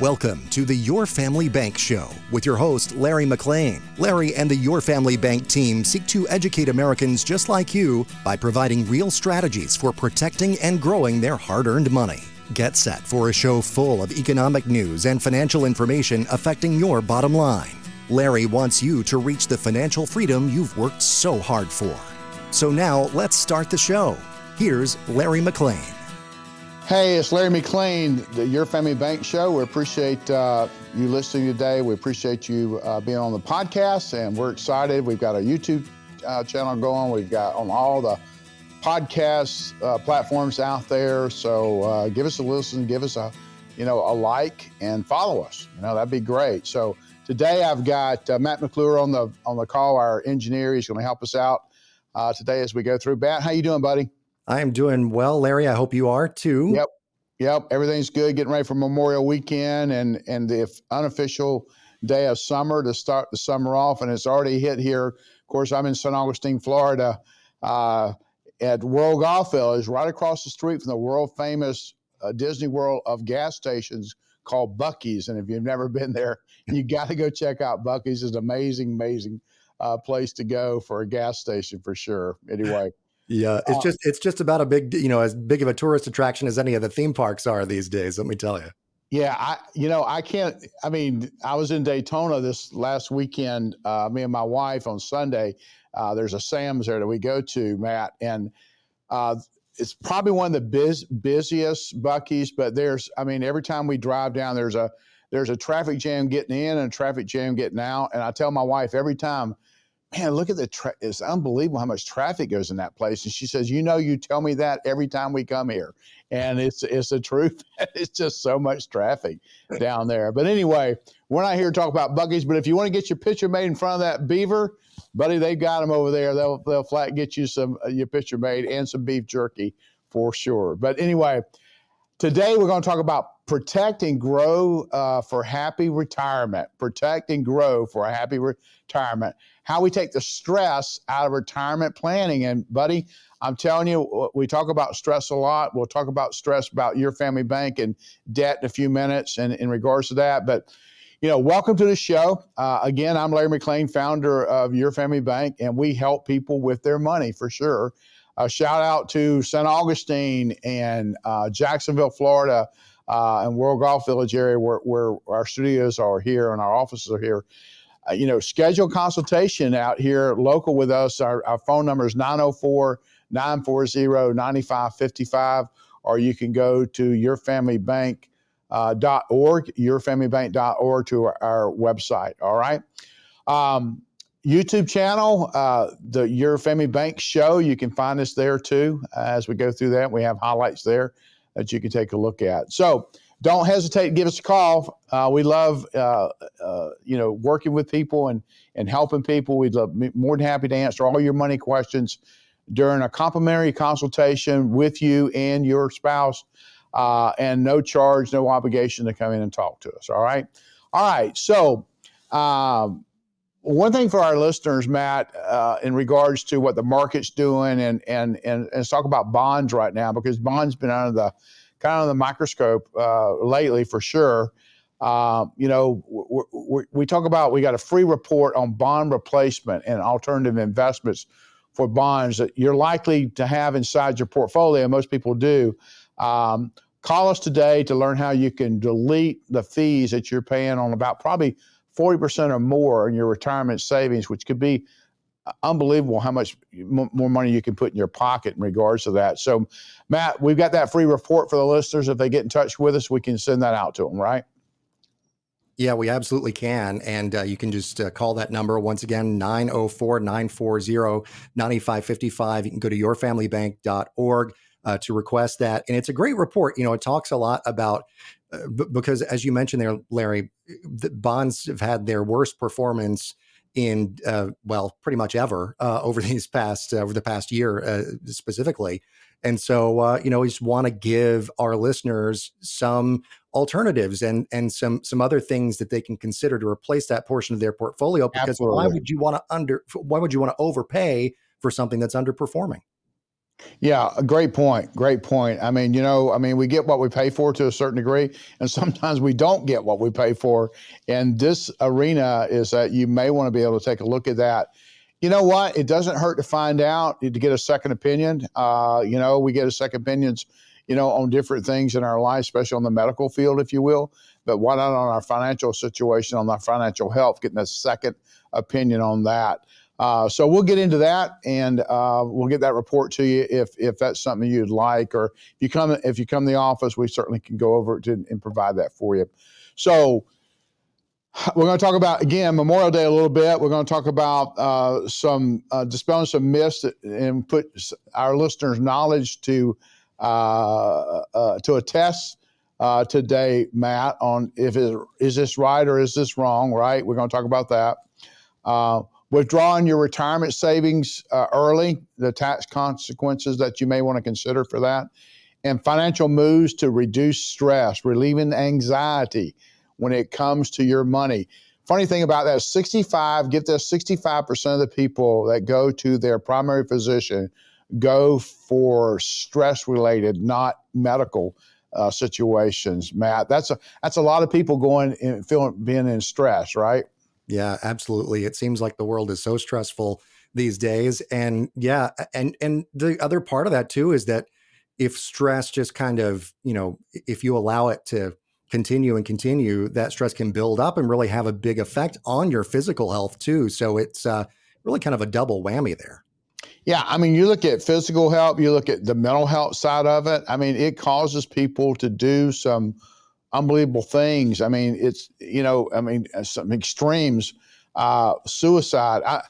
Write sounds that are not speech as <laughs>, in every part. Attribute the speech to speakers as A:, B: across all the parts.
A: Welcome to the Your Family Bank Show with your host, Larry McLean. Larry and the Your Family Bank team seek to educate Americans just like you by providing real strategies for protecting and growing their hard earned money. Get set for a show full of economic news and financial information affecting your bottom line. Larry wants you to reach the financial freedom you've worked so hard for. So now let's start the show. Here's Larry McClain.
B: Hey, it's Larry McLean, the Your Family Bank Show. We appreciate uh, you listening today. We appreciate you uh, being on the podcast, and we're excited. We've got a YouTube uh, channel going. We've got on all the podcast uh, platforms out there. So uh, give us a listen, give us a, you know, a like, and follow us. You know, that'd be great. So today I've got uh, Matt McClure on the on the call. Our engineer, he's going to help us out today as we go through. Matt, how you doing, buddy?
A: I am doing well, Larry. I hope you are too.
B: Yep. Yep. Everything's good. Getting ready for Memorial Weekend and and the unofficial day of summer to start the summer off. And it's already hit here. Of course, I'm in St. Augustine, Florida, uh, at World Golf Village, right across the street from the world famous uh, Disney World of gas stations called Buc-ee's. And if you've never <laughs> been there, you got to go check out Buc-ee's. It's an amazing, amazing uh, place to go for a gas station for sure. Anyway.
A: Yeah, it's uh, just it's just about a big, you know, as big of a tourist attraction as any of the theme parks are these days. Let me tell you.
B: Yeah, I you know I can't. I mean, I was in Daytona this last weekend. Uh, me and my wife on Sunday. Uh, there's a Sam's there that we go to, Matt, and uh, it's probably one of the biz, busiest Buc-ee's. But there's, I mean, every time we drive down, there's a there's a traffic jam getting in and a traffic jam getting out. And I tell my wife every time man, look at the, tra- it's unbelievable how much traffic goes in that place. And she says, you know, you tell me that every time we come here. And it's, it's the truth. <laughs> it's just so much traffic down there. But anyway, we're not here to talk about Buc-ee's, but if you want to get your picture made in front of that beaver, buddy, they've got them over there. They'll, they'll flat get you some, uh, your picture made and some beef jerky for sure. But anyway, today we're going to talk about protect and grow uh, for happy retirement. Protect and grow for a happy retirement how we take the stress out of retirement planning. And, buddy, I'm telling you, we talk about stress a lot. We'll talk about stress about your family bank and debt in a few minutes and in regards to that. But, you know, welcome to the show. Uh, again, I'm Larry McClain, founder of Your Family Bank, and we help people with their money for sure. A shout out to St. Augustine and uh, Jacksonville, Florida, uh, and World Golf Village area where, where our studios are here and our offices are here uh, you know, schedule consultation out here local with us. Our, our phone number is 904 940 9555, or you can go to yourfamilybank.org, uh, yourfamilybank.org to our, our, website. All right. Um, YouTube channel, uh, the Your Family Bank Show. You can find us there too. as we go through that, we have highlights there that you can take a look at. So, don't hesitate give us a call. Uh, we love, uh, uh, you know, working with people and, and helping people. We'd love more than happy to answer all your money questions during a complimentary consultation with you and your spouse, uh, and no charge, no obligation to come in and talk to us. All right. All right. So, um, one thing for our listeners, Matt, uh, in regards to what the market's doing, and and and, talk about bonds right now because bonds been under the kind of the microscope uh, lately for sure. Uh, you know, we, we, we, talk about we got a free report on bond replacement and alternative investments for bonds that you're likely to have inside your portfolio. Most people do. Um, call us today to learn how you can delete the fees that you're paying on about probably 40% or more in your retirement savings, which could be unbelievable how much more money you can put in your pocket in regards to that. So, Matt, we've got that free report for the listeners. If they get in touch with us, we can send that out to them, right?
A: Yeah, we absolutely can. And uh, you can just uh, call that number once again 904 940 9555. You can go to yourfamilybank.org uh, to request that. And it's a great report. You know, it talks a lot about, b- because as you mentioned there, Larry, the bonds have had their worst performance in uh, well, pretty much ever uh, over <laughs> these past uh, over the past year uh, specifically. And so, uh, you know, we just want to give our listeners some alternatives and and some some other things that they can consider to replace that portion of their portfolio. Because Absolutely. why would you want to under why would you want to overpay for something that's underperforming?
B: Yeah, great point. Great point. I mean, you know, I mean, we get what we pay for to a certain degree, and <laughs> sometimes we don't get what we pay for. And this arena is that you may want to be able to take a look at that. You know what? It doesn't hurt to find out, to get a second opinion. Uh, you know, we get a second opinions, you know, on different things in our life, especially on the medical field, if you will. But why not on our financial situation, on our financial health, getting a second opinion on that? Uh, so we'll get into that, and uh, we'll get that report to you if if that's something you'd like, or if you come if you come to the office, we certainly can go over it and provide that for you. So we're going to talk about again Memorial Day a little bit. We're going to talk about uh, some uh, dispelling some myths and put our listeners' knowledge to uh, uh, to a test today, Matt, on if it, is this right or is this wrong. Right, we're going to talk about that withdrawing your retirement savings uh, early, the tax consequences that you may want to consider for that, and financial moves to reduce stress, relieving anxiety when it comes to your money. Funny thing about that, 65, get this 65% of the people that go to their primary physician go for stress related, not medical uh, situations, Matt. That's a that's a lot of people going and feeling being in stress, right?
A: Yeah, absolutely. It seems like the world is so stressful these days. And yeah, and and the other part of that too is that if stress just kind of, you know, if you allow it to continue and continue, that stress can build up and really have a big effect on your physical health too. So it's uh, really kind of a double whammy there.
B: Yeah, I mean, you look at physical health, you look at the mental health side of it. I mean, it causes people to do some unbelievable things. I mean, it's you know, I mean, uh, some extremes. Uh, suicide. I,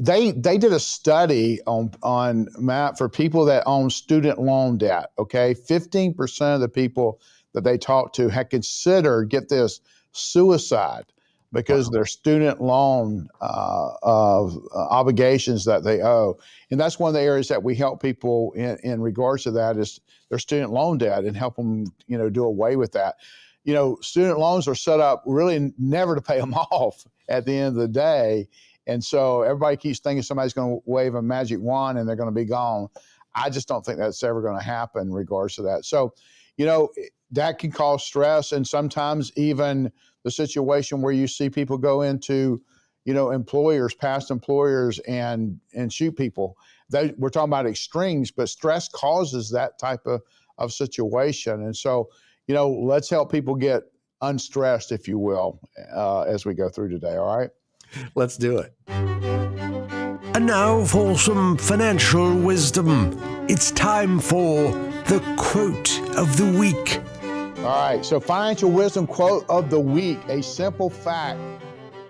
B: they they did a study on on Matt for people that own student loan debt. Okay, fifteen percent of the people that they talked to had considered get this suicide because wow. their student loan uh, of uh, obligations that they owe, and that's one of the areas that we help people in, in regards to that is their student loan debt and help them, you know, do away with that. You know, student loans are set up really never to pay them <laughs> off at the end of the day. And so everybody keeps thinking somebody's going to wave a magic wand and they're going to be gone. I just don't think that's ever going to happen in regards to that. So, you know, that can cause stress and sometimes even the situation where you see people go into, you know, employers, past employers and and shoot people they, we're talking about extremes, but stress causes that type of, of situation. And so, you know, let's help people get unstressed, if you will, uh, as we go through today. All right.
A: Let's do it.
C: And now for some financial wisdom. It's time for the quote of the week.
B: All right. So, financial wisdom quote of the week. A simple fact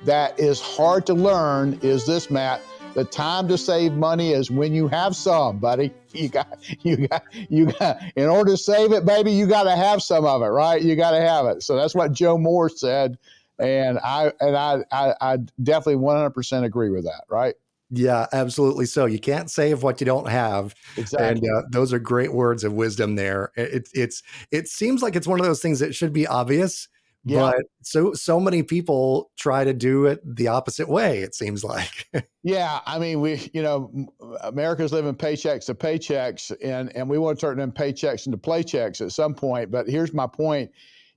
B: that is hard to learn is this, Matt the time to save money is when you have some, buddy. <laughs> You got, you got, you got. In order to save it, baby, you got to have some of it, right? You got to have it. So that's what Joe Moore said, and I and I, I, I definitely 100% agree with that, right?
A: Yeah, absolutely. So you can't save what you don't have. Exactly. And uh, those are great words of wisdom there. It, it's it seems like it's one of those things that should be obvious, yeah. But so so many people try to do it the opposite way. It seems like. <laughs>
B: yeah, I mean, we you know, America's living paychecks to paychecks, and and we want to turn them paychecks into playchecks at some point. But here's my point: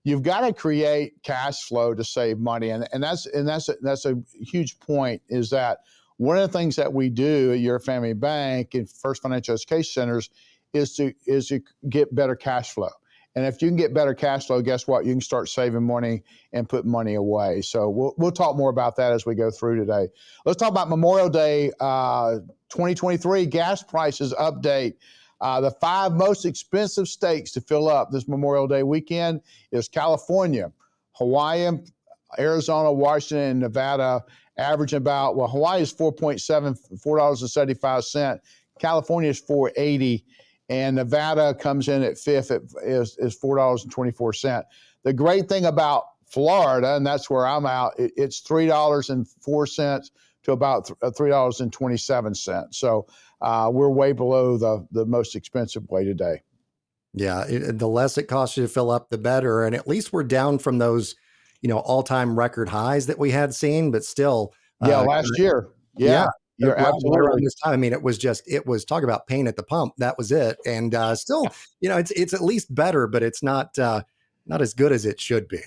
B: you've got to create cash flow to save money, and and that's and that's a, that's a huge point. Is that one of the things that we do at your family bank and First Financial Education Centers is to is to get better cash flow. And if you can get better cash flow, guess what? You can start saving money and put money away. So we'll, we'll talk more about that as we go through today. Let's talk about Memorial Day uh, 2023 gas prices update. Uh, the five most expensive states to fill up this Memorial Day weekend is California, Hawaii, Arizona, Washington, and Nevada, averaging about well, Hawaii is 4.7, four dollars and seventy five cent. California is 480 and Nevada comes in at fifth at, is, is $4.24. The great thing about Florida, and that's where I'm out, it, it's three dollars and four cents to about uh, three dollars and twenty seven cents. So uh, we're way below the the most expensive way today.
A: Yeah, it, the less it costs you to fill up, the better. And at least we're down from those, you know, all time record highs that we had seen, but still.
B: Yeah, uh, last year. Yeah. yeah you're absolutely
A: around this time. I mean, it was just it was talk about pain at the pump. That was it, and uh, still, you know, it's it's at least better, but it's not uh, not as good as it should be.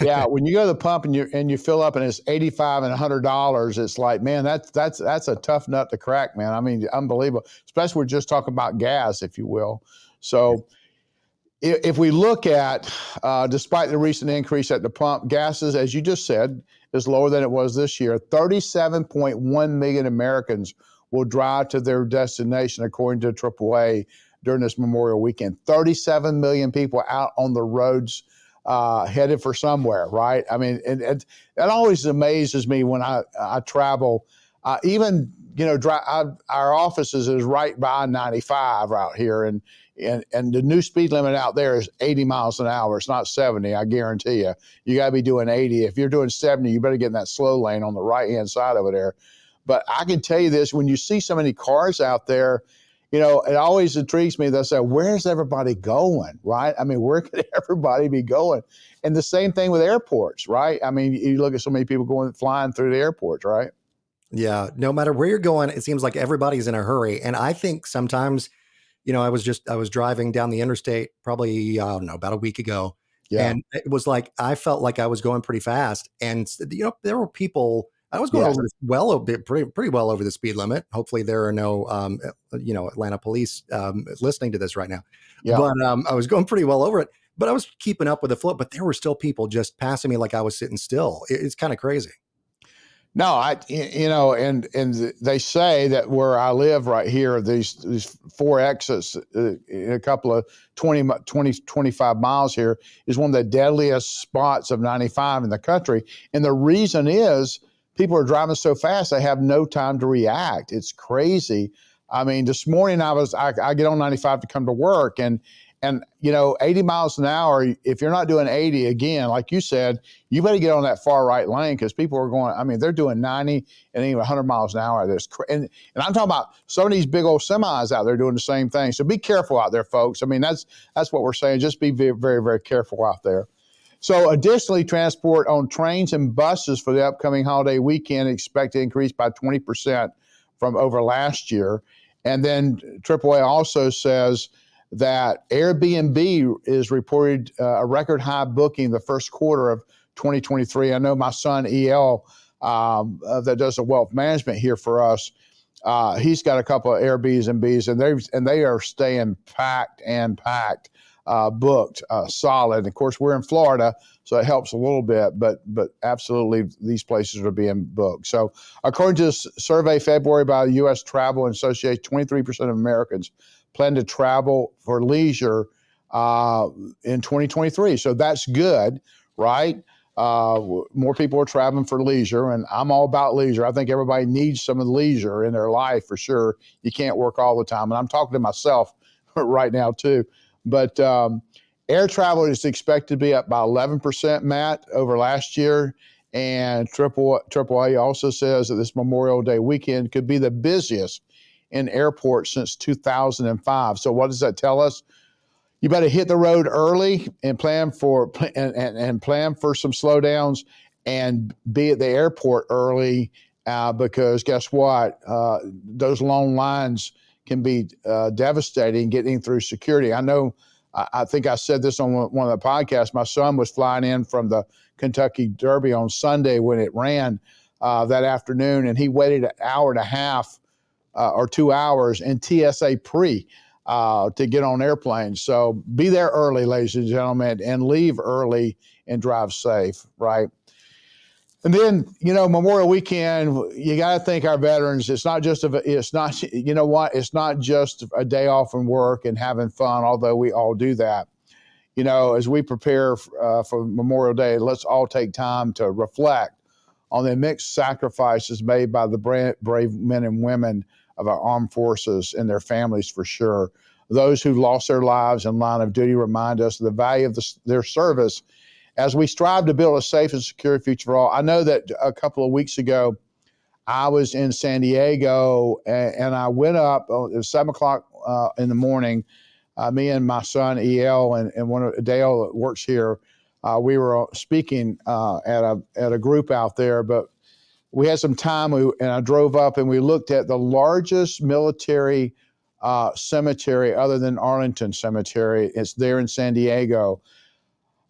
B: yeah, <laughs> when you go to the pump and you and you fill up and it's eighty five and hundred dollars, it's like, man, that's that's that's a tough nut to crack, man. I mean, unbelievable. Especially we're just talking about gas, if you will. So if we look at, uh, despite the recent increase at the pump, gases, as you just said, is lower than it was this year. 37.1 million Americans will drive to their destination, according to AAA, during this Memorial weekend. 37 million people out on the roads uh, headed for somewhere, right? I mean, it, it always amazes me when I, I travel. Uh, even, you know, dry, I, our offices is right by 95 out here. And and and the new speed limit out there is 80 miles an hour. It's not 70. I guarantee you. You got to be doing 80. If you're doing 70, you better get in that slow lane on the right hand side over there. But I can tell you this: when you see so many cars out there, you know it always intrigues me. They say, "Where's everybody going?" Right? I mean, where <laughs> could everybody be going? And the same thing with airports, right? I mean, you look at so many people going flying through the airports, right?
A: Yeah. No matter where you're going, it seems like everybody's in a hurry, and I think sometimes you know, I was just I was driving down the interstate probably I don't know about a week ago, yeah. and it was like I felt like I was going pretty fast, and you know there were people. I was going yeah. over well pretty pretty well over the speed limit. Hopefully, there are no um, uh, you know Atlanta police um, listening to this right now. Yeah. But um, I was going pretty well over it. But I was keeping up with the flow. But there were still people just passing me like I was sitting still. It, it's kind of crazy.
B: No, I you know, and and they say that where I live right here, these these four exits uh, in a couple of 20, 20, 25 miles here is one of the deadliest spots of 95 in the country. And the reason is people are driving so fast they have no time to react. It's crazy. I mean, this morning I was I, I get on 95 to come to work and and you know, 80 miles an hour, if you're not doing 80 again, like you said, you better get on that far right lane because people are going, I mean, they're doing 90 and even 100 miles an hour. There's, and, and I'm talking about some of these big old semis out there doing the same thing. So be careful out there, folks. I mean, that's that's what we're saying. Just be very, very, very careful out there. So, additionally, transport on trains and buses for the upcoming holiday weekend expect to increase by 20% from over last year. And then AAA also says that Airbnb is reported uh, a record high booking the first quarter of 2023. I know my son El, um, uh, that does the wealth management here for us. Uh, he's got a couple of Airbnbs and and they and they are staying packed and packed, uh, booked, uh, solid. Of course, we're in Florida, so it helps a little bit. But but absolutely, these places are being booked. So according to this survey February by U.S. Travel Association, 23% of Americans plan to travel for leisure uh, in 2023. So that's good, right? Uh, more people are traveling for leisure, and I'm all about leisure. I think everybody needs some of leisure in their life for sure. You can't work all the time, and I'm talking to myself <laughs> right now too. But um, air travel is expected to be up by 11%, Matt, over last year. And Triple AAA also says that this Memorial Day weekend could be the busiest in airports since 2005. So what does that tell us? You better hit the road early and plan for and, and, and plan for some slowdowns and be at the airport early uh, because guess what? Uh, those long lines can be uh, devastating getting through security. I know. I, I think I said this on one of the podcasts. My son was flying in from the Kentucky Derby on Sunday when it ran uh, that afternoon, and he waited an hour and a half uh, or two hours in TSA pre uh, to get on airplanes. So be there early, ladies and gentlemen, and leave early and drive safe, right? And then, you know, Memorial Weekend, you got to thank our veterans. It's not just a, it's not, <laughs> you know what? It's not just a day off from work and having fun, although we all do that. You know, as we prepare uh, for Memorial Day, let's all take time to reflect on the mixed sacrifices made by the brave men and women of our armed forces and their families for sure. Those who lost their lives in line of duty remind us of the value of the, their service as we strive to build a safe and secure future for all, I know that a couple of weeks ago, I was in San Diego and, and I went up. Oh, it was seven o'clock uh, in the morning. Uh, me and my son El and, and one of Dale that works here, uh, we were speaking uh, at a at a group out there. But we had some time, and I drove up and we looked at the largest military uh, cemetery other than Arlington Cemetery. It's there in San Diego.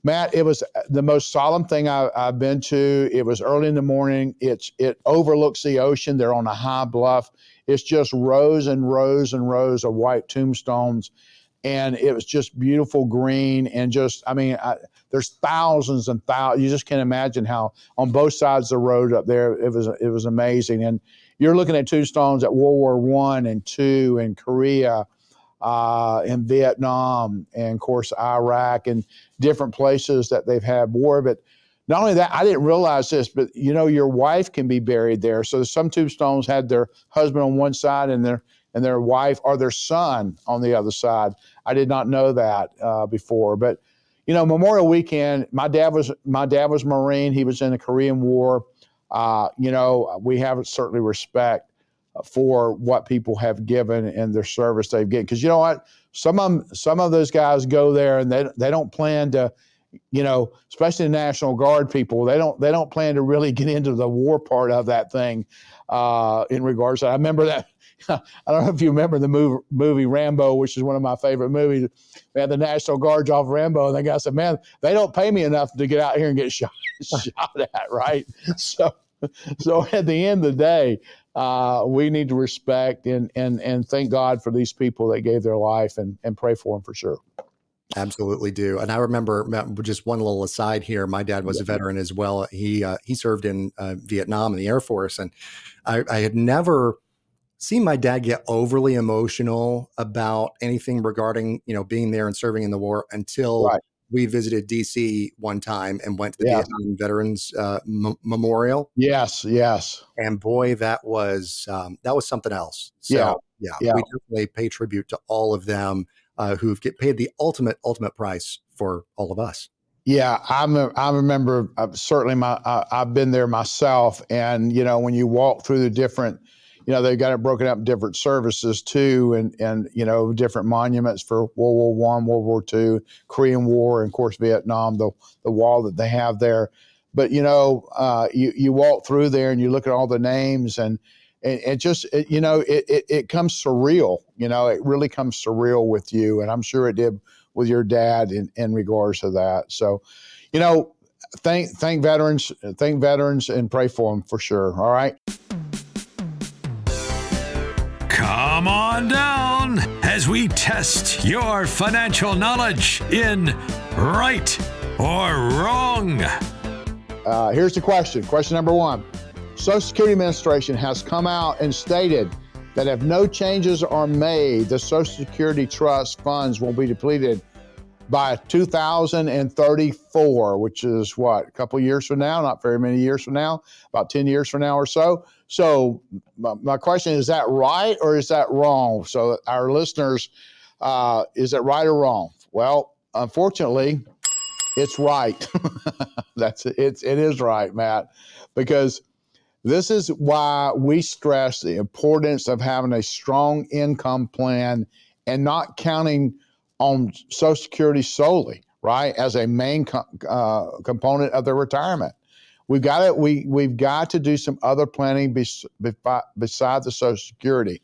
B: Matt, it was the most solemn thing I, have been to. It was early in the morning. It's it overlooks the ocean. They're on a high bluff. It's just rows and rows and rows of white tombstones, and it was just beautiful green and just I mean, I, there's thousands and thousands. You just can't imagine how on both sides of the road up there it was it was amazing. And you're looking at tombstones at World War One and Two and Korea uh, in Vietnam, and of course Iraq, and different places that they've had war. But not only that, I didn't realize this, but you know, your wife can be buried there. So some tombstones had their husband on one side and their and their wife or their son on the other side. I did not know that uh, before, but you know, Memorial Weekend. My dad was my dad was Marine. He was in the Korean War. Uh, you know, we have certainly respect for what people have given and their service they've given. Because you know what, some of them, some of those guys go there and they they don't plan to, you know, especially the National Guard people, they don't they don't plan to really get into the war part of that thing. Uh, in regards, to, I remember that. <laughs> I don't know if you remember the movie, movie Rambo, which is one of my favorite movies. We had the National Guards off Rambo, and the guy said, "Man, they don't pay me enough to get out here and get shot, <laughs> shot at, right?" <laughs> So, so at the end of the day, uh, we need to respect and, and, and thank God for these people that gave their life and, and pray for them for sure.
A: Absolutely do. And I remember just one little aside here. My dad was a veteran as well. He uh, he served in uh, Vietnam in the Air Force, and I, I, had never seen my dad get overly emotional about anything regarding you know being there and serving in the war until right we visited DC one time and went to the yeah. Vietnam Veterans uh, M- Memorial.
B: Yes, yes.
A: And boy, that was um, that was something else. So, yeah, yeah, yeah. We definitely pay tribute to all of them uh, who've get paid the ultimate ultimate price for all of us.
B: Yeah, I'm a, I remember uh, certainly my uh, I've been there myself, and you know when you walk through the different you know, they've got it broken up different services too, and and you know, different monuments for World War One, World War Two, Korean War, and of course Vietnam, the the wall that they have there. But you know, uh, you you walk through there and you look at all the names and and it just it, you know it, it it comes surreal. You know, it really comes surreal with you, and I'm sure it did with your dad in in regards to that. So, you know, thank thank veterans, thank veterans, and pray for them for sure. All right.
C: Come on down as we test your financial knowledge in right or wrong.
B: Uh, here's the question. Question number one Social Security Administration has come out and stated that if no changes are made, the Social Security Trust funds will be depleted by 2034, which is what, a couple years from now, not very many years from now, about 10 years from now or so. So, my, question is that right or is that wrong? So, our listeners, uh, is that right or wrong? Well, unfortunately, it's right. <laughs> That's it. It's it is right, Matt, because this is why we stress the importance of having a strong income plan and not counting on Social Security solely, right, as a main co- uh, component of their retirement. We've got to we we've got to do some other planning bes, besides the Social Security,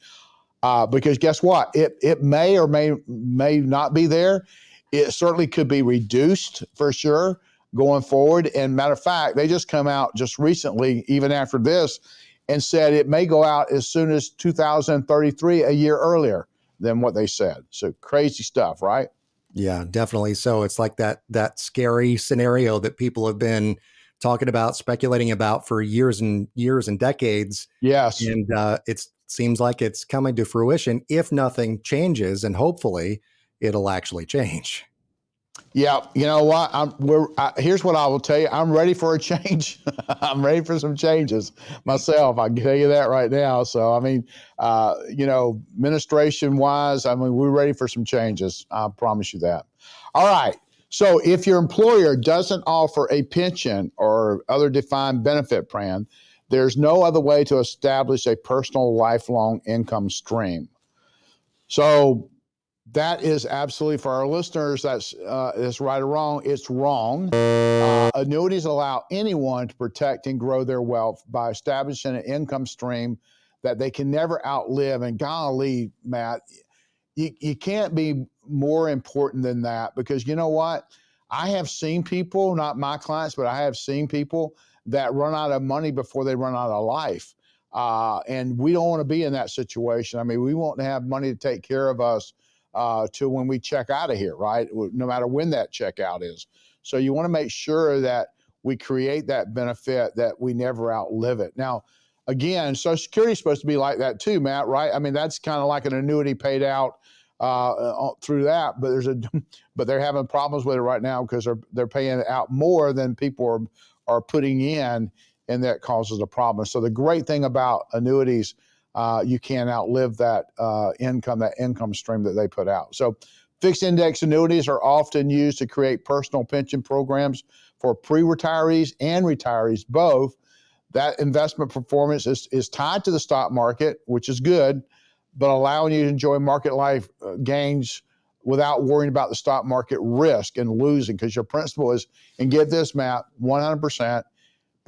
B: uh, because guess what? It it may or may may not be there. It certainly could be reduced for sure going forward. And matter of fact, they just come out just recently, even after this, and said it may go out as soon as 2033, a year earlier than what they said. So crazy stuff, right?
A: Yeah, definitely. So it's like that that scary scenario that people have been talking about, speculating about for years and years and decades.
B: Yes.
A: And uh, it seems like it's coming to fruition if nothing changes, and hopefully it'll actually change.
B: Yeah, you know what? I'm, we're, I, here's what I will tell you. I'm ready for a change. <laughs> I'm ready for some changes myself. I can tell you that right now. So, I mean, uh, you know, administration wise, I mean, we're ready for some changes. I promise you that. All right. So if your employer doesn't offer a pension or other defined benefit plan, there's no other way to establish a personal lifelong income stream. So that is absolutely for our listeners. That's uh, is right or wrong. It's wrong. Uh, annuities allow anyone to protect and grow their wealth by establishing an income stream that they can never outlive. And golly, Matt, you, you can't be more important than that because you know what? I have seen people, not my clients, but I have seen people that run out of money before they run out of life. Uh, and we don't want to be in that situation. I mean, we want to have money to take care of us uh, to when we check out of here, right? No matter when that checkout is. So you want to make sure that we create that benefit that we never outlive it. Now, again, Social Security is supposed to be like that too, Matt, right? I mean, that's kind of like an annuity paid out uh, uh through that, but there's a, <laughs> but they're having problems with it right now because they're they're paying out more than people are are putting in, and that causes a problem. So the great thing about annuities, uh, you can't outlive that uh, income, that income stream that they put out. So fixed index annuities are often used to create personal pension programs for pre-retirees and retirees both. That investment performance is, is tied to the stock market, which is good, but allowing you to enjoy market life uh, gains without worrying about the stock market risk and losing because your principal is, and get this, Matt, 100%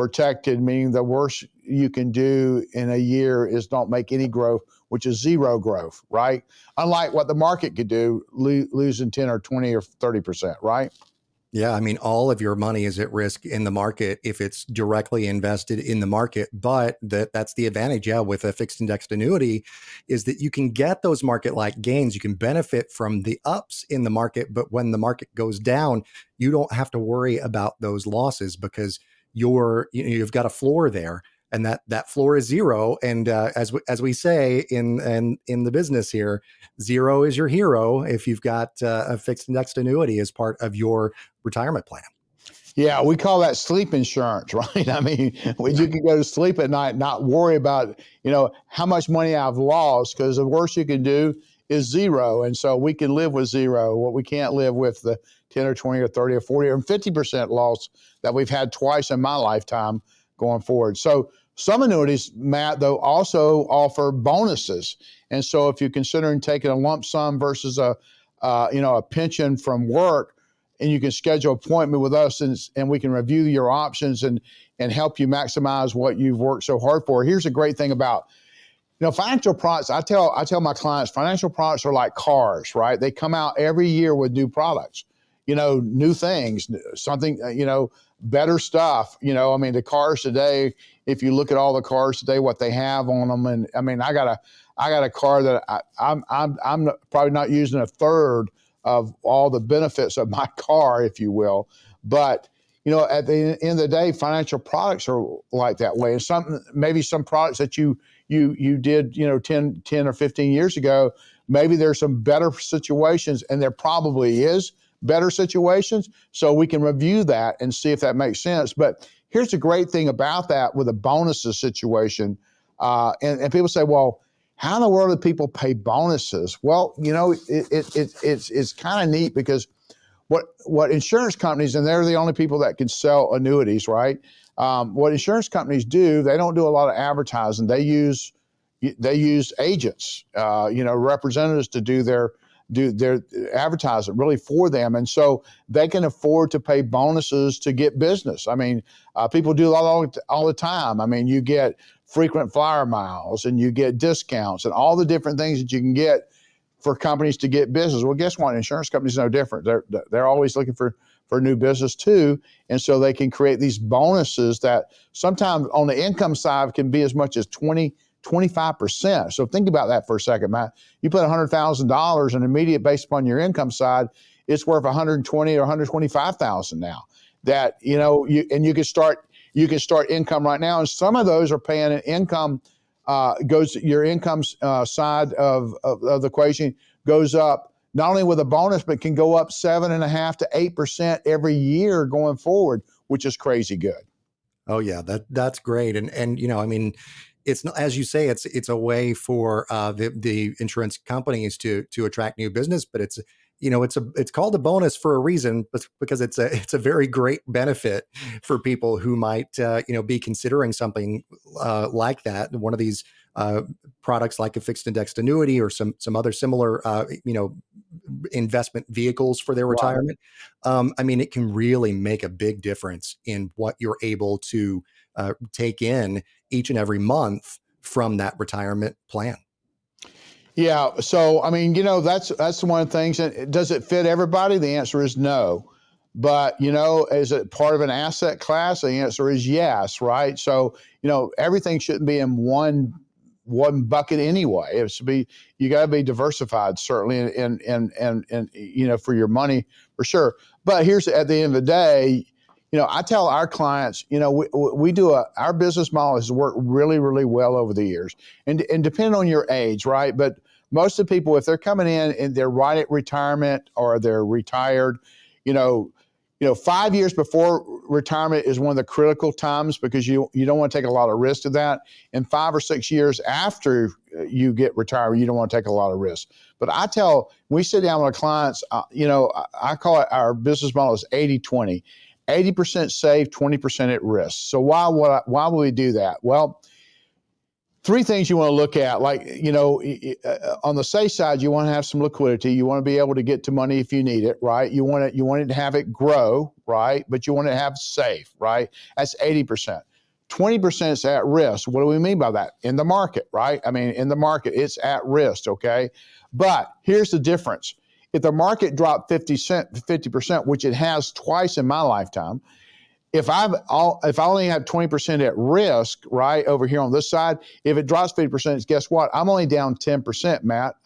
B: protected, meaning the worst you can do in a year is don't make any growth, which is zero growth, right? Unlike what the market could do, lo- losing 10 or 20 or 30%, right?
A: Yeah, I mean, all of your money is at risk in the market if it's directly invested in the market. But that that's the advantage, yeah, with a fixed indexed annuity, is that you can get those market like gains. You can benefit from the ups in the market, but when the market goes down, you don't have to worry about those losses because you're you know, you've got a floor there and that that floor is zero. And uh, as we, as we say in in in the business here, zero is your hero if you've got uh, a fixed indexed annuity as part of your retirement plan.
B: Yeah, we call that sleep insurance, <laughs> right? I mean, when you can go to sleep at night, not worry about you know how much money I've lost, because the worst you can do is zero, and so we can live with zero. What we can't live with the ten or twenty or thirty or forty or fifty percent loss that we've had twice in my lifetime going forward. So some annuities, Matt, though, also offer bonuses. And so if you're considering taking a lump sum versus a, uh, you know, a pension from work, and you can schedule an appointment with us and, and we can review your options and, and help you maximize what you've worked so hard for. Here's a great thing about you know financial products i tell i tell my clients financial products are like cars right they come out every year with new products you know new things something uh, you know better stuff you know i mean the cars today if you look at all the cars today, what they have on them, and I mean, I got a, I got a car that I, I'm, I'm, I'm probably not using a third of all the benefits of my <laughs> car, if you will, but you know, at the end of the day, financial products are like that way. And some, maybe some products that you, you, you did, you know, 10, 10 or 15 years ago, maybe there's some better situations and there probably is better situations. So we can review that and see if that makes sense. But Here's the great thing about that with a bonuses situation. Uh, and, and people say, well, how in the world do people pay bonuses? Well, you know, it, it, it it's, it's kind of neat because what, what insurance companies, and they're the only people that can sell annuities, right? Um, what insurance companies do, they don't do a lot of advertising. They use they use agents, uh, you know, representatives to do their do their advertising really for them, and so they can afford to pay bonuses to get business. I mean, uh, people do all, all the time. I mean, you get frequent flyer miles, and you get discounts, and all the different things that you can get for companies to get business. Well, guess what? Insurance companies no different. They're they're always looking for for new business too, and so they can create these bonuses that sometimes on the income side can be as much as twenty 25%. So think about that for a second, Matt. You put $100,000 in immediate based upon your income side, it's worth 120 or 125,000 now. That, you know, you and you can start you can start income right now and some of those are paying an income uh, goes your income uh, side of, of, of the equation goes up not only with a bonus but can go up seven and a half to eight percent every year going forward which is crazy good
A: oh yeah that that's great and and you know i mean it's not as you say it's it's a way for uh, the the insurance companies to to attract new business but it's you know it's a it's called a bonus for a reason because it's a <laughs> it's a very great benefit for people who might uh, you know be considering something uh, like that. One of these uh, products like a fixed indexed annuity or some some other similar uh, you know investment vehicles for their retirement um, i mean it can really make a big difference in what you're able to uh, take in each and every month from that retirement plan
B: yeah. So, I mean, you know, that's that's one of the things. And does it fit everybody? The answer is no. But you know, is it part of an asset class? The answer is yes. Right. So, you know, everything shouldn't be in one one bucket anyway. It should be you got to be diversified, certainly, and and and and you know, for your money for sure. But here's at the end of the day, you know, I tell our clients, you know, we, we do a, our business model has worked really, really well over the years. And, and depending on your age, right? But most of the people, if they're coming in and they're right at retirement or they're retired, you know, you know, five years before retirement is one of the critical times because you you don't want to take a lot of risk to that. And five or six years after you get retired, you don't want to take a lot of risk. But I tell, we sit down with our clients, uh, you know, I, I call it our business model is 80 20. 80% safe, 20% at risk. So why would I, why would we do that? Well, three things you want to look at like you know uh, on the safe side you want to have some liquidity. You want to be able to get to money if you need it right? You want it you want it to have it grow right? But you want to have safe right? That's 80% 20% is at risk. What do we mean by that? In the market right? I mean in the market it's at risk okay? But here's the difference if the market dropped 50 cent 50% which it has twice in my lifetime if I've all if I only have 20% at risk, right, over here on this side, if it drops 50%, guess what? I'm only down 10%, Matt.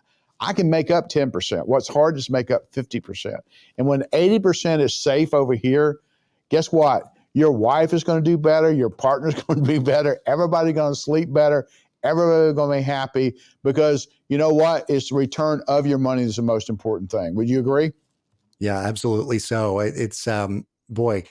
B: I can make up 10%. What's hard is make up 50%. And when 80% is safe over here, guess what? Your wife is going to do better, your partner's <laughs> going to be better, everybody's going to sleep better, everybody's going to be happy because you know what? It's the return of your money is the most important thing. Would you agree?
A: Yeah, absolutely so. It's um boy,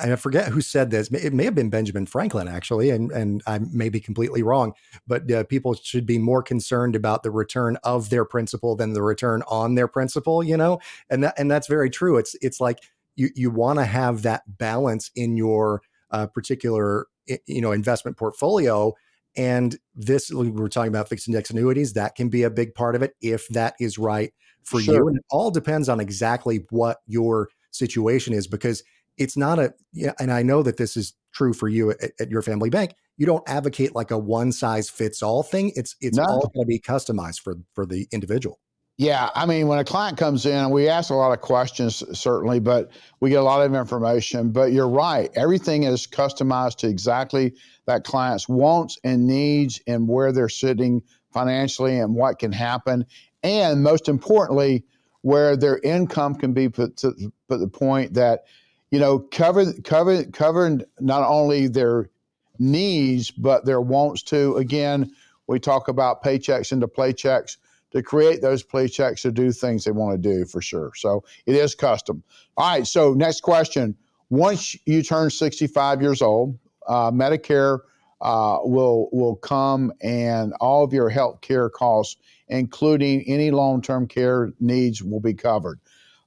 A: I forget who said this. It may have been Benjamin Franklin, actually, and and I may be completely wrong. But uh, people should be more concerned about the return of their principal than the return on their principal. You know, and that and that's very true. It's it's like you you want to have that balance in your uh, particular you know investment portfolio. And this we were talking about fixed index annuities. That can be a big part of it if that is right for sure. you. And it all depends on exactly what your situation is because it's not a yeah and i know that this is true for you at, at your family bank you don't advocate like a one size fits all thing it's it's no. all going to be customized for for the individual
B: yeah, I mean, when a client comes in, we ask a lot of questions, certainly, but we get a lot of information. But you're right, everything is customized to exactly that client's wants and needs and where they're sitting financially and what can happen. And most importantly, where their income can be put to, put the point that you know, cover cover covering not only their needs but their wants too. Again, we talk about paychecks into playchecks to create those playchecks to do things they want to do for sure. So it is custom. All right. So next question: Once you turn 65 years old, uh, Medicare uh, will will come and all of your health care costs, including any long term care needs, will be covered.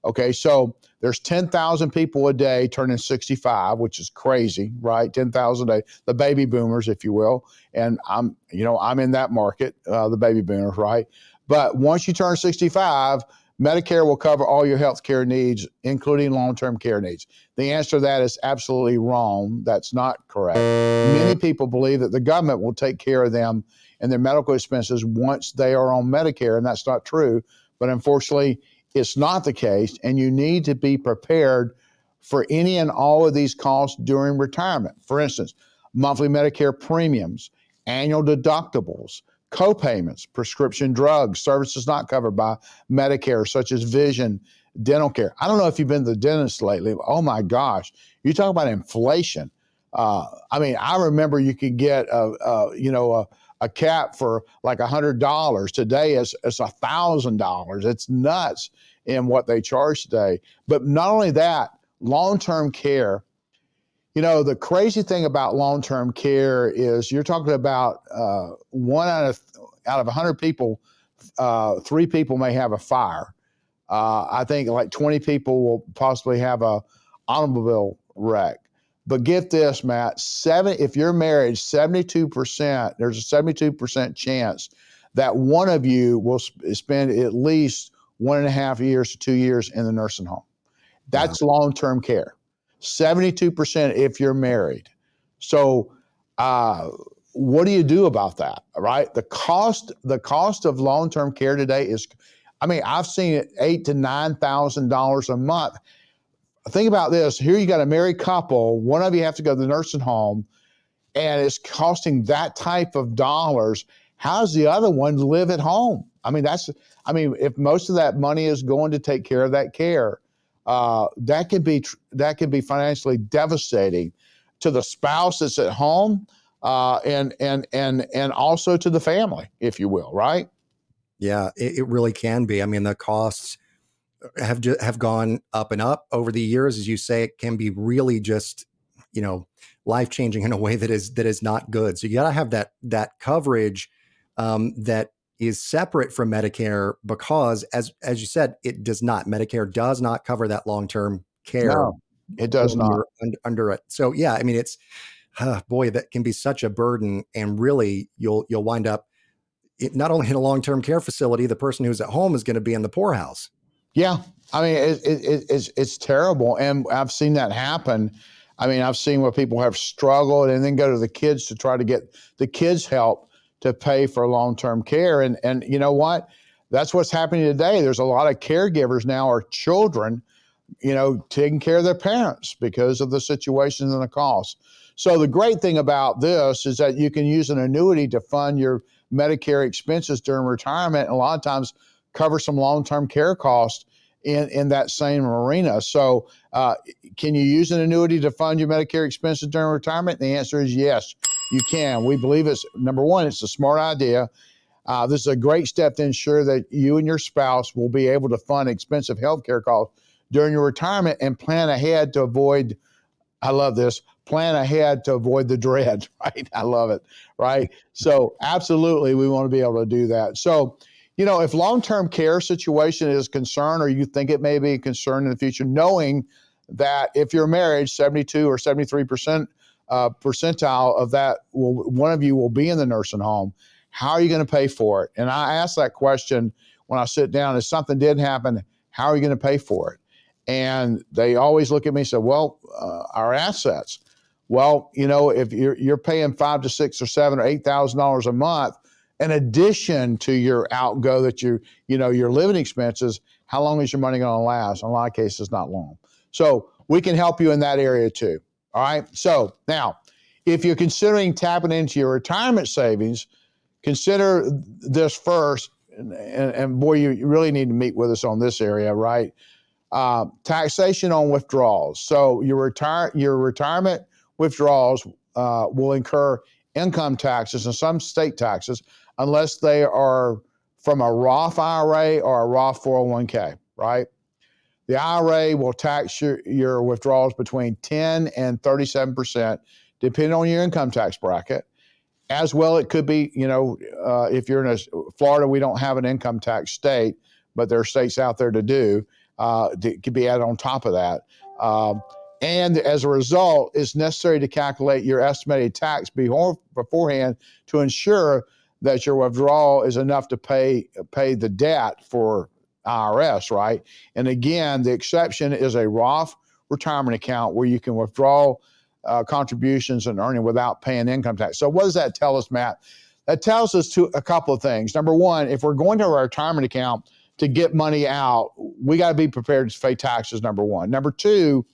B: Okay, so there's 10,000 people a day turning 65, which is crazy, right? 10,000 a day, the baby boomers, if you will. And I'm, you know, I'm in that market, uh, the baby boomers, right? But once you turn 65, Medicare will cover all your health care needs, including long term care needs. The answer to that is absolutely wrong. That's not correct. Many people believe that the government will take care of them and their medical expenses once they are on Medicare, and that's not true. But unfortunately, it's not the case, and you need to be prepared for any and all of these costs during retirement. For instance, monthly Medicare premiums, annual deductibles, co-payments, prescription drugs, services not covered by Medicare, such as vision, dental care. I don't know if you've been to the dentist lately. oh my gosh, you talk about inflation. Uh, I mean, I remember you could get a, a you know a, a cap for like a hundred dollars. Today it's it's a thousand dollars. It's nuts in what they charge today. But not only that, long-term care. You know, the crazy thing about long-term care is you're talking about uh, one out of out of hundred people, uh, three people may have a fire. Uh, I think like 20 people will possibly have a automobile wreck. But get this, Matt, seven if you're married, 72%, there's a 72% chance that one of you will sp- spend at least one and a half years to two years in the nursing home. That's wow. long-term care. 72% if you're married. So uh, what do you do about that? Right? The cost, the cost of long-term care today is, I mean, I've seen it eight to nine thousand dollars a month think about this here you got a married couple one of you have to go to the nursing home and it's costing that type of dollars how's the other one live at home i mean that's i mean if most of that money is going to take care of that care uh, that can be that can be financially devastating to the spouse that's at home uh, and and and and also to the family if you will right
A: yeah it, it really can be i mean the costs have have gone up and up over the years. As you say, it can be really just you know life changing in a way that is that is not good. So you got to have that that coverage um, that is separate from Medicare because, as as you said, it does not. Medicare does not cover that long term care.
B: No, it does not
A: under, under, it. So yeah, I mean, it's uh, boy that can be such a burden, and really you'll you'll wind up not only in a long term care facility. The person who's at home is going to be in the poorhouse.
B: Yeah, I mean it, it, it's it's terrible, and I've seen that happen. I mean, I've seen where people have struggled and then go to the kids to try to get the kids help to pay for long term care, and and you know what? That's what's happening today. There's a lot of caregivers now or children, you know, taking care of their parents because of the situations and the costs. So the great thing about this is that you can use an annuity to fund your Medicare expenses during retirement, and a lot of times cover some long-term care costs in, in that same arena. So, uh, can you use an annuity to fund your Medicare expenses during retirement? And the answer is yes, you can. We believe it's number one, it's a smart idea. Uh, this is a great step to ensure that you and your spouse will be able to fund expensive health care costs during your retirement and plan ahead to avoid. I love this. Plan ahead to avoid the dread, <laughs> right? I love it, right? So, absolutely, we want to be able to do that. So, you know, if long-term care situation is a concern or you think it may be a concern in the future, knowing that if you're married, 72 or 73 percent uh, percentile of that will one of you will be in the nursing home. How are you going to pay for it? And I ask that question when I sit down. If something did happen, how are you going to pay for it? And they always look at me and say, "Well, uh, our assets." Well, you know, if you're you're paying five to six or seven or eight thousand dollars a month in addition to your outgo that you you know your living expenses how long is your money going to last in a lot of cases not long so we can help you in that area too all right? So now if you're considering tapping into your retirement savings consider this first and, and, and boy you really need to meet with us on this area right? Uh, taxation on withdrawals. So your retire your retirement withdrawals uh, will incur income taxes and some state taxes unless they are from a Roth IRA or a Roth 401k, right? The IRA will tax your, your withdrawals between 10 and 37%, depending on your income tax bracket. As well, it could be, you know, uh, if you're in a Florida, we don't have an income tax state, but there are states out there to do. Uh, it could be added on top of that. Um, and as a result, it's necessary to calculate your estimated tax before, beforehand to ensure that your withdrawal is enough to pay pay the debt for IRS, right? And again, the exception is a Roth retirement account where you can withdraw uh, contributions and earning without paying income tax. So, what does that tell us, Matt? That tells us to a couple of things. Number one, if we're going to a retirement account to get money out, we got to be prepared to pay taxes. Number one. Number two,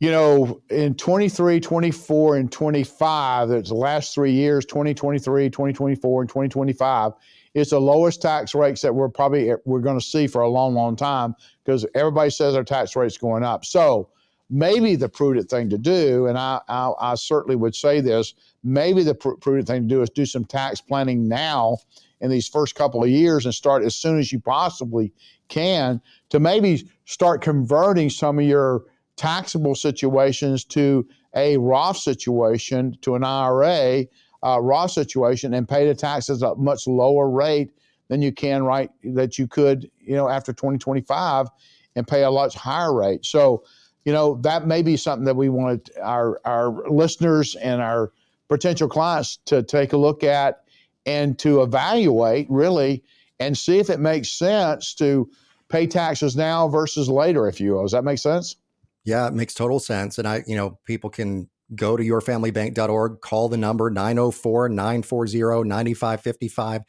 B: you know, in 23, 24, and 25, that's the last three years, 2023, 2024, and 2025, it's the lowest tax rates that we're probably eh, we're going to see for a long, long time because everybody says our tax rate's going up. So maybe the prudent thing to do, and I, I, I certainly would say this, maybe the pr- prudent thing to do is do some tax planning now in these first couple of years and start as soon as you possibly can to maybe start converting some of your taxable situations to a Roth situation, to an IRA uh, Roth situation, and pay the taxes at a much lower rate than you can right that you could, you know, after 2025 and pay a much higher rate. So, you know, that may be something that we want our our listeners and our potential clients to take a look at and to evaluate really and see if it makes sense to pay taxes now versus later, if you will. Does that make sense?
A: Yeah, it makes total sense. And I, you know, people can go to yourfamilybank.org, call the number 904 940 9555,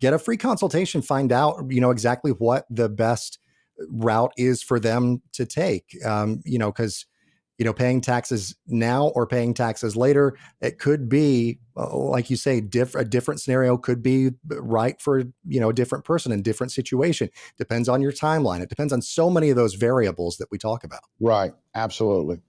A: get a free consultation, find out, you know, exactly what the best route is for them to take. Um, you know, because you know, paying taxes now or paying taxes later. It could be, uh, like you say, diff- a different scenario could be right for you know a different person in different situation. Depends on your timeline. It depends on so many of those variables that we talk about.
B: Right. Absolutely.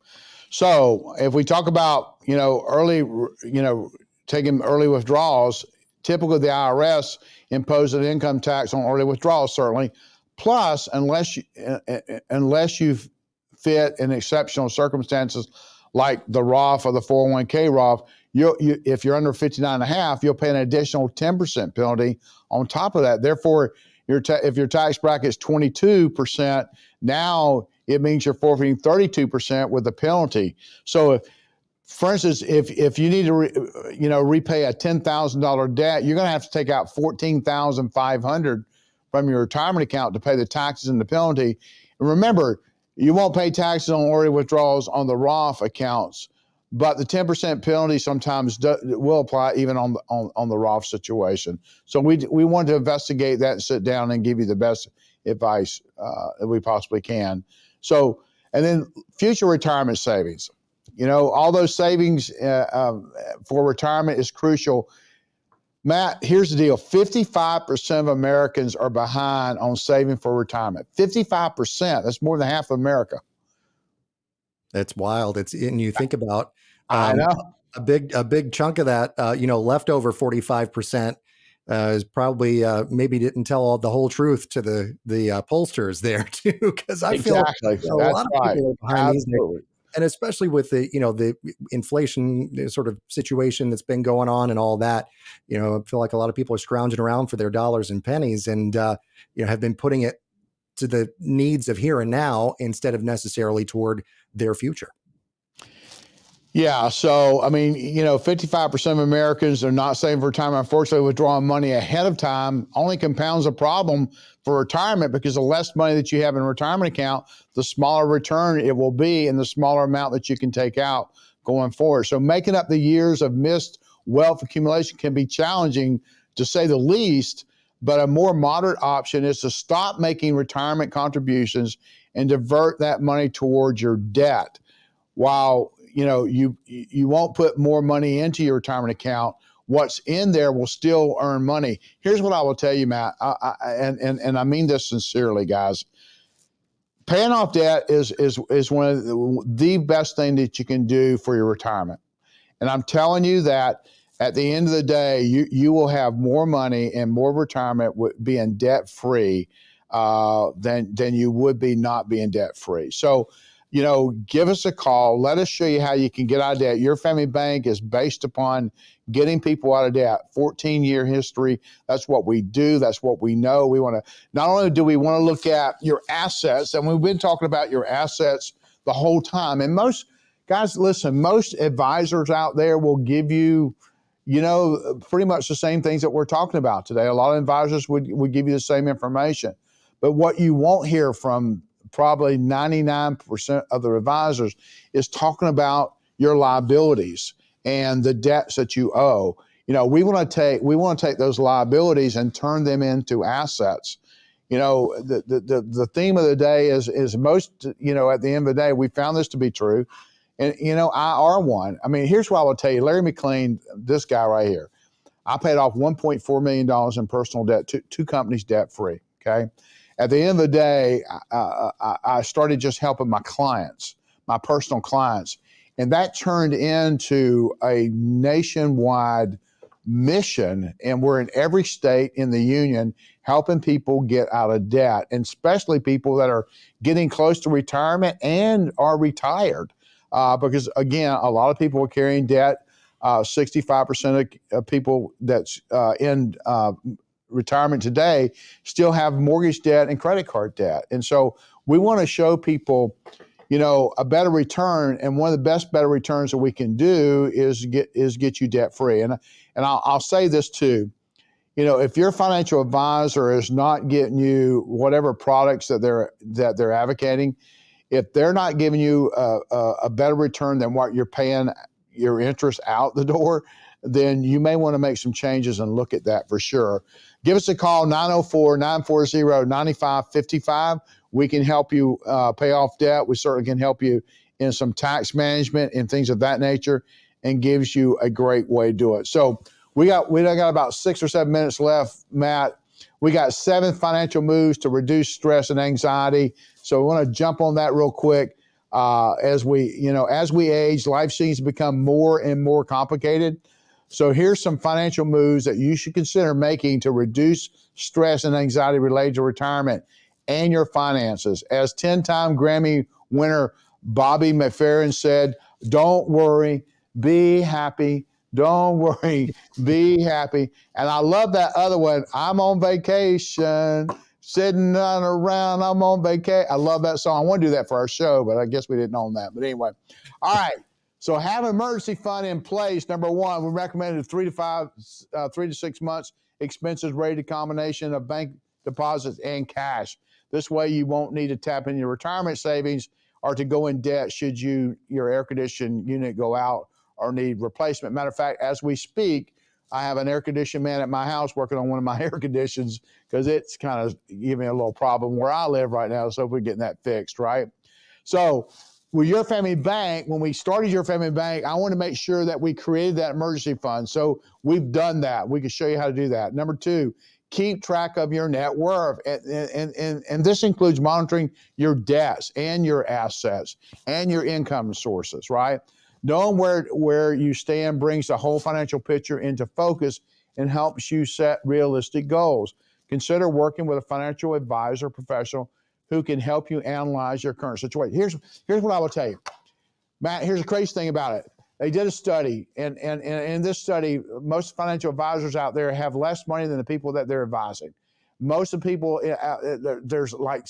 B: So if we talk about you know early, you know, taking early withdrawals, typically the IRS imposes an income tax on early withdrawals, certainly. Plus, unless you, uh, uh, unless you've fit in exceptional circumstances like the Roth or the 401k Roth, you, you, if you're under 59 and a half, you'll pay an additional 10% penalty on top of that. Therefore, your ta- if your tax bracket is 22%, now it means you're forfeiting 32% with the penalty. So, if, for instance, if if you need to, re, you know, repay a ten thousand dollar debt, you're going to have to take out fourteen thousand five hundred from your retirement account to pay the taxes and the penalty. And remember, you won't pay taxes on early withdrawals on the Roth accounts, but the 10% penalty sometimes do, will apply even on the, on, on the Roth situation. So we, we want to investigate that and sit down and give you the best advice uh, that we possibly can. So, and then future retirement savings. You know, all those savings uh, uh, for retirement is crucial Matt, here's the deal 55% of Americans are behind on saving for retirement. 55%, that's more than half of America.
A: That's wild. It's and you think about
B: um, I know
A: a big a big chunk of that, uh, you know, leftover 45% uh, is probably uh, maybe didn't tell all the whole truth to the the uh, pollsters <laughs> there too, because I
B: exactly.
A: feel like
B: a lot
A: of
B: people behind Absolutely.
A: these and especially with the you know the inflation sort of situation that's been going on and all that you know i feel like a lot of people are scrounging around for their dollars and pennies and uh, you know have been putting it to the needs of here and now instead of necessarily toward their future
B: yeah. So, I mean, you know, 55% of Americans are not saving for retirement. Unfortunately, withdrawing money ahead of time only compounds a problem for retirement because the less money that you have in a retirement account, the smaller return it will be and the smaller amount that you can take out going forward. So, making up the years of missed wealth accumulation can be challenging to say the least. But a more moderate option is to stop making retirement contributions and divert that money towards your debt while you know you you won't put more money into your retirement account. What's in there will still earn money. Here's what i will tell you matt. I, I, and, and and i mean this sincerely guys. Paying off debt is is is one of the, best thing that you can do for your retirement. And i'm telling you that at the end of the day you you will have more money and more retirement being debt free uh, than than you would be not being debt free so you know, give us a call. Let us show you how you can get out of debt. Your family bank is based upon getting people out of debt. 14 year history. That's what we do. That's what we know. We want to, not only do we want to look at your assets, and we've been talking about your assets the whole time. And most guys, listen, most advisors out there will give you, you know, pretty much the same things that we're talking about today. A lot of advisors would, would give you the same information. But what you won't hear from probably 99% of the advisors is talking about your liabilities and the debts that you owe. You know, we want to take we want to take those liabilities and turn them into assets. You know, the, the the the theme of the day is is most you know at the end of the day we found this to be true, and you know I are one. I mean, here's what I will tell you: Larry McLean, this guy right here, I paid off 1.4 million dollars in personal debt, two, two companies debt free. Okay, at the end of the day, I, I, started just helping my clients, my personal clients. And that turned into a nationwide mission. And we're in every state in the union helping people get out of debt, and especially people that are getting close to retirement and are retired. Uh, because again, a lot of people are carrying debt. Uh, 65% of, of people that's uh, in uh, retirement today still have mortgage debt and credit card debt. And so we want to show people, you know, a better return. And one of the best better returns that we can do is get is get you debt free. And and I'll, I'll say this too. You know, if your financial advisor is not getting you whatever products that they're that they're advocating, if they're not giving you a, a, a better return than what you're paying your interest out the door, then you may want to make some changes and look at that for sure. Give us a call, 904 940 9555. We can help you uh, pay off debt. We certainly can help you in some tax management and things of that nature and gives you a great way to do it. So we got we got about six or seven minutes left, Matt. We got seven financial moves to reduce stress and anxiety. So we want to jump on that real quick. Uh, as we, you know, as we age, life seems to become more and more complicated. So here's some financial moves that you should consider making to reduce stress and anxiety related to retirement and your finances. As 10-time Grammy winner Bobby McFerrin said, "Don't worry, be happy." Don't worry, <laughs> be happy. And I love that other one. I'm on vacation sitting around. I'm on vacation. I love that song. I want to do that for our show, but I guess we didn't own that. But anyway, all right. So have an emergency fund in place. Number one, we recommended three to five, uh, three to six months expenses rated combination of bank deposits and cash. This way, you won't need to tap into your retirement savings or to go in debt should you your air conditioning unit go out or need replacement. Matter of fact, as we speak, I have an air conditioning man at my house working on one of my <laughs> air conditions because it's kind of giving me a little problem where I live right now. So we're getting that fixed, right? So with your family bank, when we started your family bank, I want to make sure that we created that emergency fund. So we've done that. We can show you how to do that. Number two, keep track of your net worth. And, and, and, and this includes monitoring your debts and your assets and your income sources, right? Knowing where, where you stand brings the whole financial picture into focus and helps you set realistic goals. Consider working with a financial advisor professional who can help you analyze your current situation. Here's, here's what I will tell you. Matt, here's the crazy thing about it. They did a study, and, and, and in this study, most financial advisors out there have less money than the people that they're advising. Most of the people, uh, uh there's like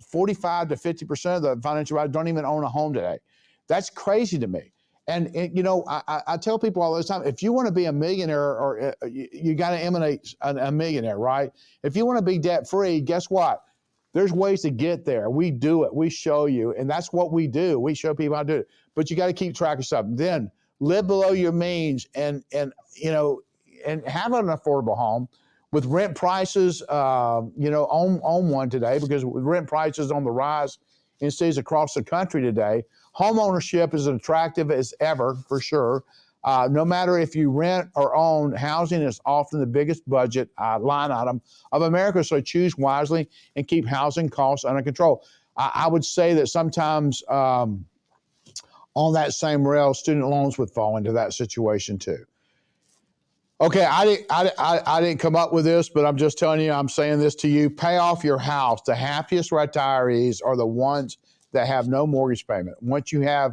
B: 45 to 50% of the financial advisors don't even own a home today. That's crazy to me. And, and, you know, I, I, tell people all the time, if you want to be a millionaire, or uh, you, you got to emanate a, a, millionaire, right? If you want to be debt free, guess what? There's ways to get there. We do it. We show you, and that's what we do. We show people how to do it. But you got to keep track of something. Then live below your means, and and you know, and have an affordable home with rent prices. Uh, you know, own own one today because rent prices on the rise in cities across the country today home ownership is as attractive as ever for sure. Uh, no matter if you rent or own, housing is often the biggest budget uh, line item of America. So choose wisely and keep housing costs under control. I, I would say that sometimes um, on that same rail, student loans would fall into that situation too. Okay, I didn't, I, I, I didn't come up with this, but I'm just telling you, I'm saying this to you. Pay off your house. The happiest retirees are the ones that have no mortgage payment. Once you have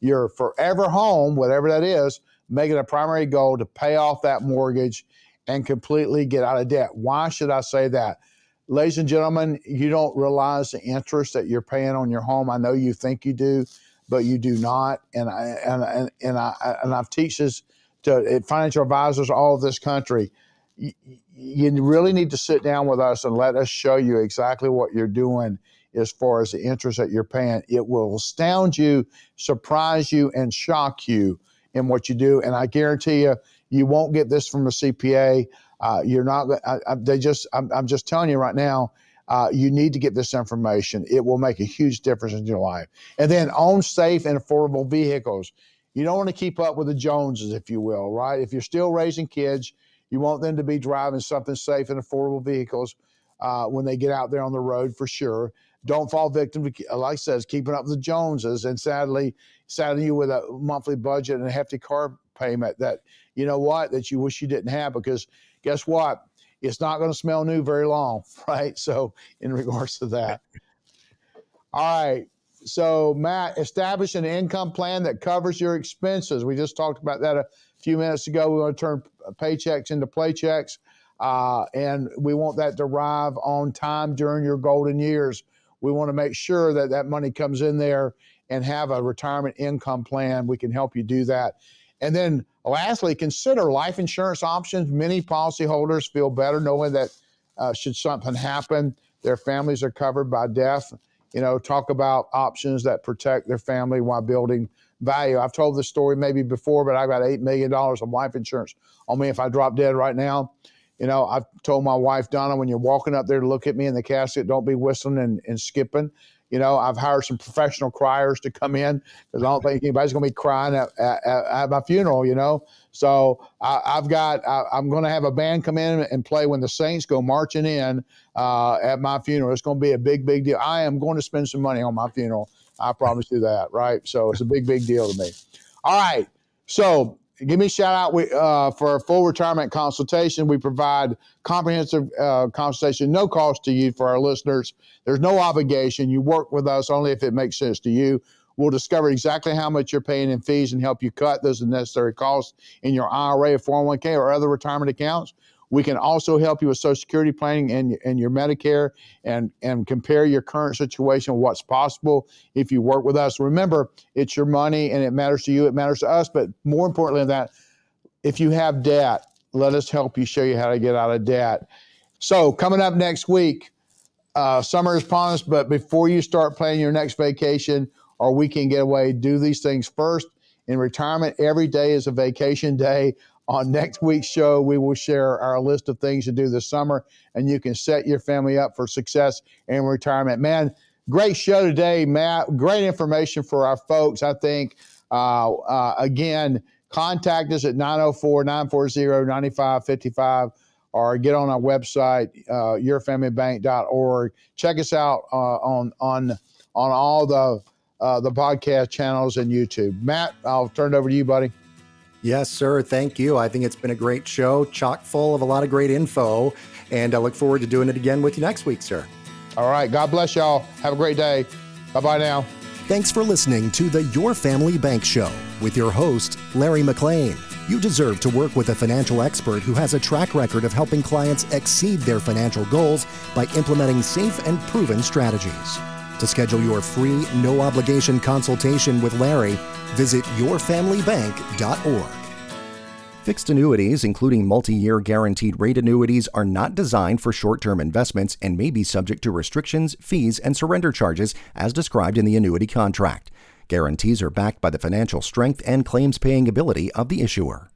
B: your forever home, whatever that is, make it a primary goal to pay off that mortgage and completely get out of debt. Why should I say that? Ladies and gentlemen, you don't realize the interest that you're paying on your home. I know you think you do, but you do not. And I and and, and I and I've teach this to financial advisors all of this country. You, you really need to sit down with us and let us show you exactly what you're doing as far as the interest that you're paying. It will astound you, surprise you, and shock you in what you do. And I guarantee you, you won't get this from a CPA. Uh, you're not. I, I, they just. I'm, I'm, just telling you right now. Uh, you need to get this information. It will make a huge difference in your life. And then own safe and affordable vehicles. You don't want to keep up with the Joneses, if you will, right? If you're still raising kids, you want them to be driving something safe and affordable vehicles uh, when they get out there on the road for sure don't fall victim to, like I says, keeping up with the Joneses, and sadly, saddling you with a monthly budget and a hefty car payment that you know what that you wish you didn't have because guess what, it's not going to smell new very long, <laughs> right? So, in regards to that, all right. So, Matt, establish an income plan that covers your expenses. We just talked about that a few minutes ago. We want to turn paychecks into playchecks. uh, and we want that to arrive on time during your golden years. We want to make sure that that money comes in there and have a retirement income plan. We can help you do that. And then lastly, consider life insurance options. Many policyholders feel better knowing that uh, should something happen, their families are covered by death. You know, talk about options that protect their family while building value. I've told this story maybe before, but I got $8 million of life insurance on me if I drop dead right now. You know, I've told my wife, Donna, when you're walking up there to look at me in the casket, don't be whistling and, and skipping. You know, I've hired some professional criers to come in because I don't think anybody's going to be crying at, at, at, my funeral, you know. So I, have got, I, am going to have a band come in and play when the Saints go marching in uh, at my funeral. It's going to be a big, big deal. I am going to spend some money on my funeral. I promise you that, right? So it's a big, big deal to me. All right. So give me a shout out we, uh, for a full retirement consultation. We provide comprehensive uh, consultation, no cost to you for our listeners. There's no obligation. You work with us only if it makes sense to you. We'll discover exactly how much you're paying in fees and help you cut those unnecessary costs in your IRA, 401k, or other retirement accounts. We can also help you with Social Security planning and, and your Medicare and, and compare your current situation, what's possible if you work with us. Remember, it's your money and it matters to you, it matters to us. But more importantly than that, if you have debt, let us help you show you how to get out of debt. So, coming up next week, uh, summer is upon us, but before you start planning your next vacation or weekend getaway, do these things first. In retirement, every day is a vacation day. On next week's show, we will share our list of things to do this summer, and you can set your family up for success in retirement. Man, great show today, Matt. Great information for our folks. I think, uh, uh, again, contact us at 904 940 9555 or get on our website, uh, yourfamilybank.org. Check us out uh, on, on, on all the, uh, the podcast channels and YouTube. Matt, I'll turn it over to you, buddy.
A: Yes, sir. Thank you. I think it's been a great show, chock full of a lot of great info. And I look forward to doing it again with you next week, sir.
B: All right. God bless y'all. Have a great day. Bye bye now.
A: Thanks for listening to the Your Family Bank Show with your host, Larry McLean. You deserve to work with a financial expert who has a track record of helping clients exceed their financial goals by implementing safe and proven strategies. To schedule your free, no obligation consultation with Larry, visit yourfamilybank.org. Fixed annuities, including multi year guaranteed rate annuities, are not designed for short term investments and may be subject to restrictions, fees, and surrender charges as described in the annuity contract. Guarantees are backed by the financial strength and claims paying ability of the issuer.